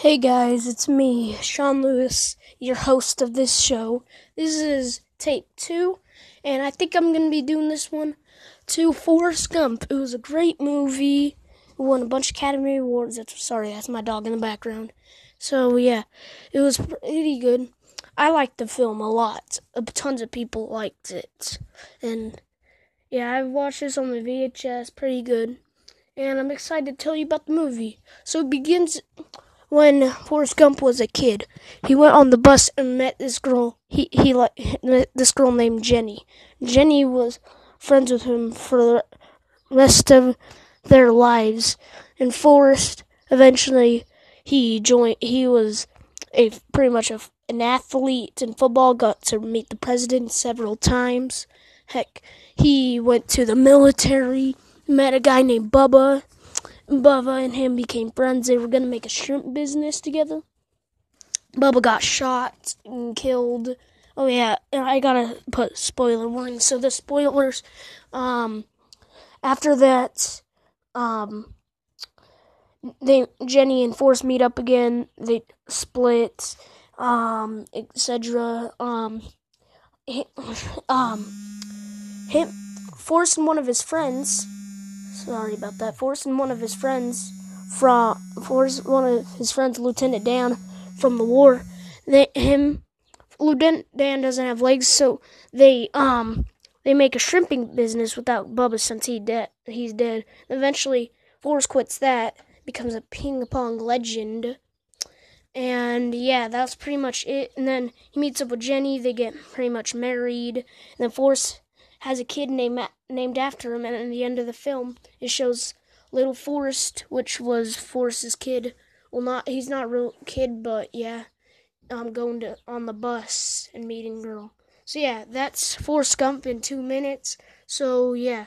Hey guys, it's me, Sean Lewis, your host of this show. This is tape two, and I think I'm gonna be doing this one to Forrest Gump. It was a great movie. It won a bunch of Academy Awards. That's sorry, that's my dog in the background. So yeah, it was pretty good. I liked the film a lot. Tons of people liked it, and yeah, I've watched this on the VHS. Pretty good, and I'm excited to tell you about the movie. So it begins when Forrest Gump was a kid. He went on the bus and met this girl. He he like this girl named Jenny. Jenny was friends with him for the rest of their lives. And Forrest eventually he joined. He was a pretty much a, an athlete in football. Got to meet the president several times. Heck, he went to the military. Met a guy named Bubba Bubba and him became friends. They were going to make a shrimp business together. Bubba got shot and killed. Oh yeah, I gotta put spoiler warning. So the spoilers, um, after that, um, they Jenny and Forrest meet up again. They split, um, etc. Um, he, um, him, Forrest and one of his friends sorry about that. Forcing one of his friends from forcing one of his friends, Lieutenant Dan, from the war. They, him, Lieutenant Dan doesn't have legs, so they um they make a shrimping business without Bubba since he dead. He's dead. Eventually, Forrest quits that, becomes a ping pong legend. And yeah, that's pretty much it. And then he meets up with Jenny. They get pretty much married. And then Forrest has a kid named named after him, and at the end of the film, it shows little Forrest, which was Forrest's kid. Well, not he's not real kid, but yeah, I'm um, going to on the bus and meeting girl. So yeah, that's Forrest Gump in two minutes. So yeah,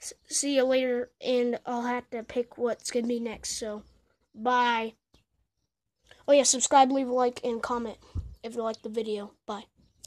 S- see you later, and I'll have to pick what's gonna be next. So bye. Oh yeah, subscribe, leave a like, and comment if you like the video. Bye.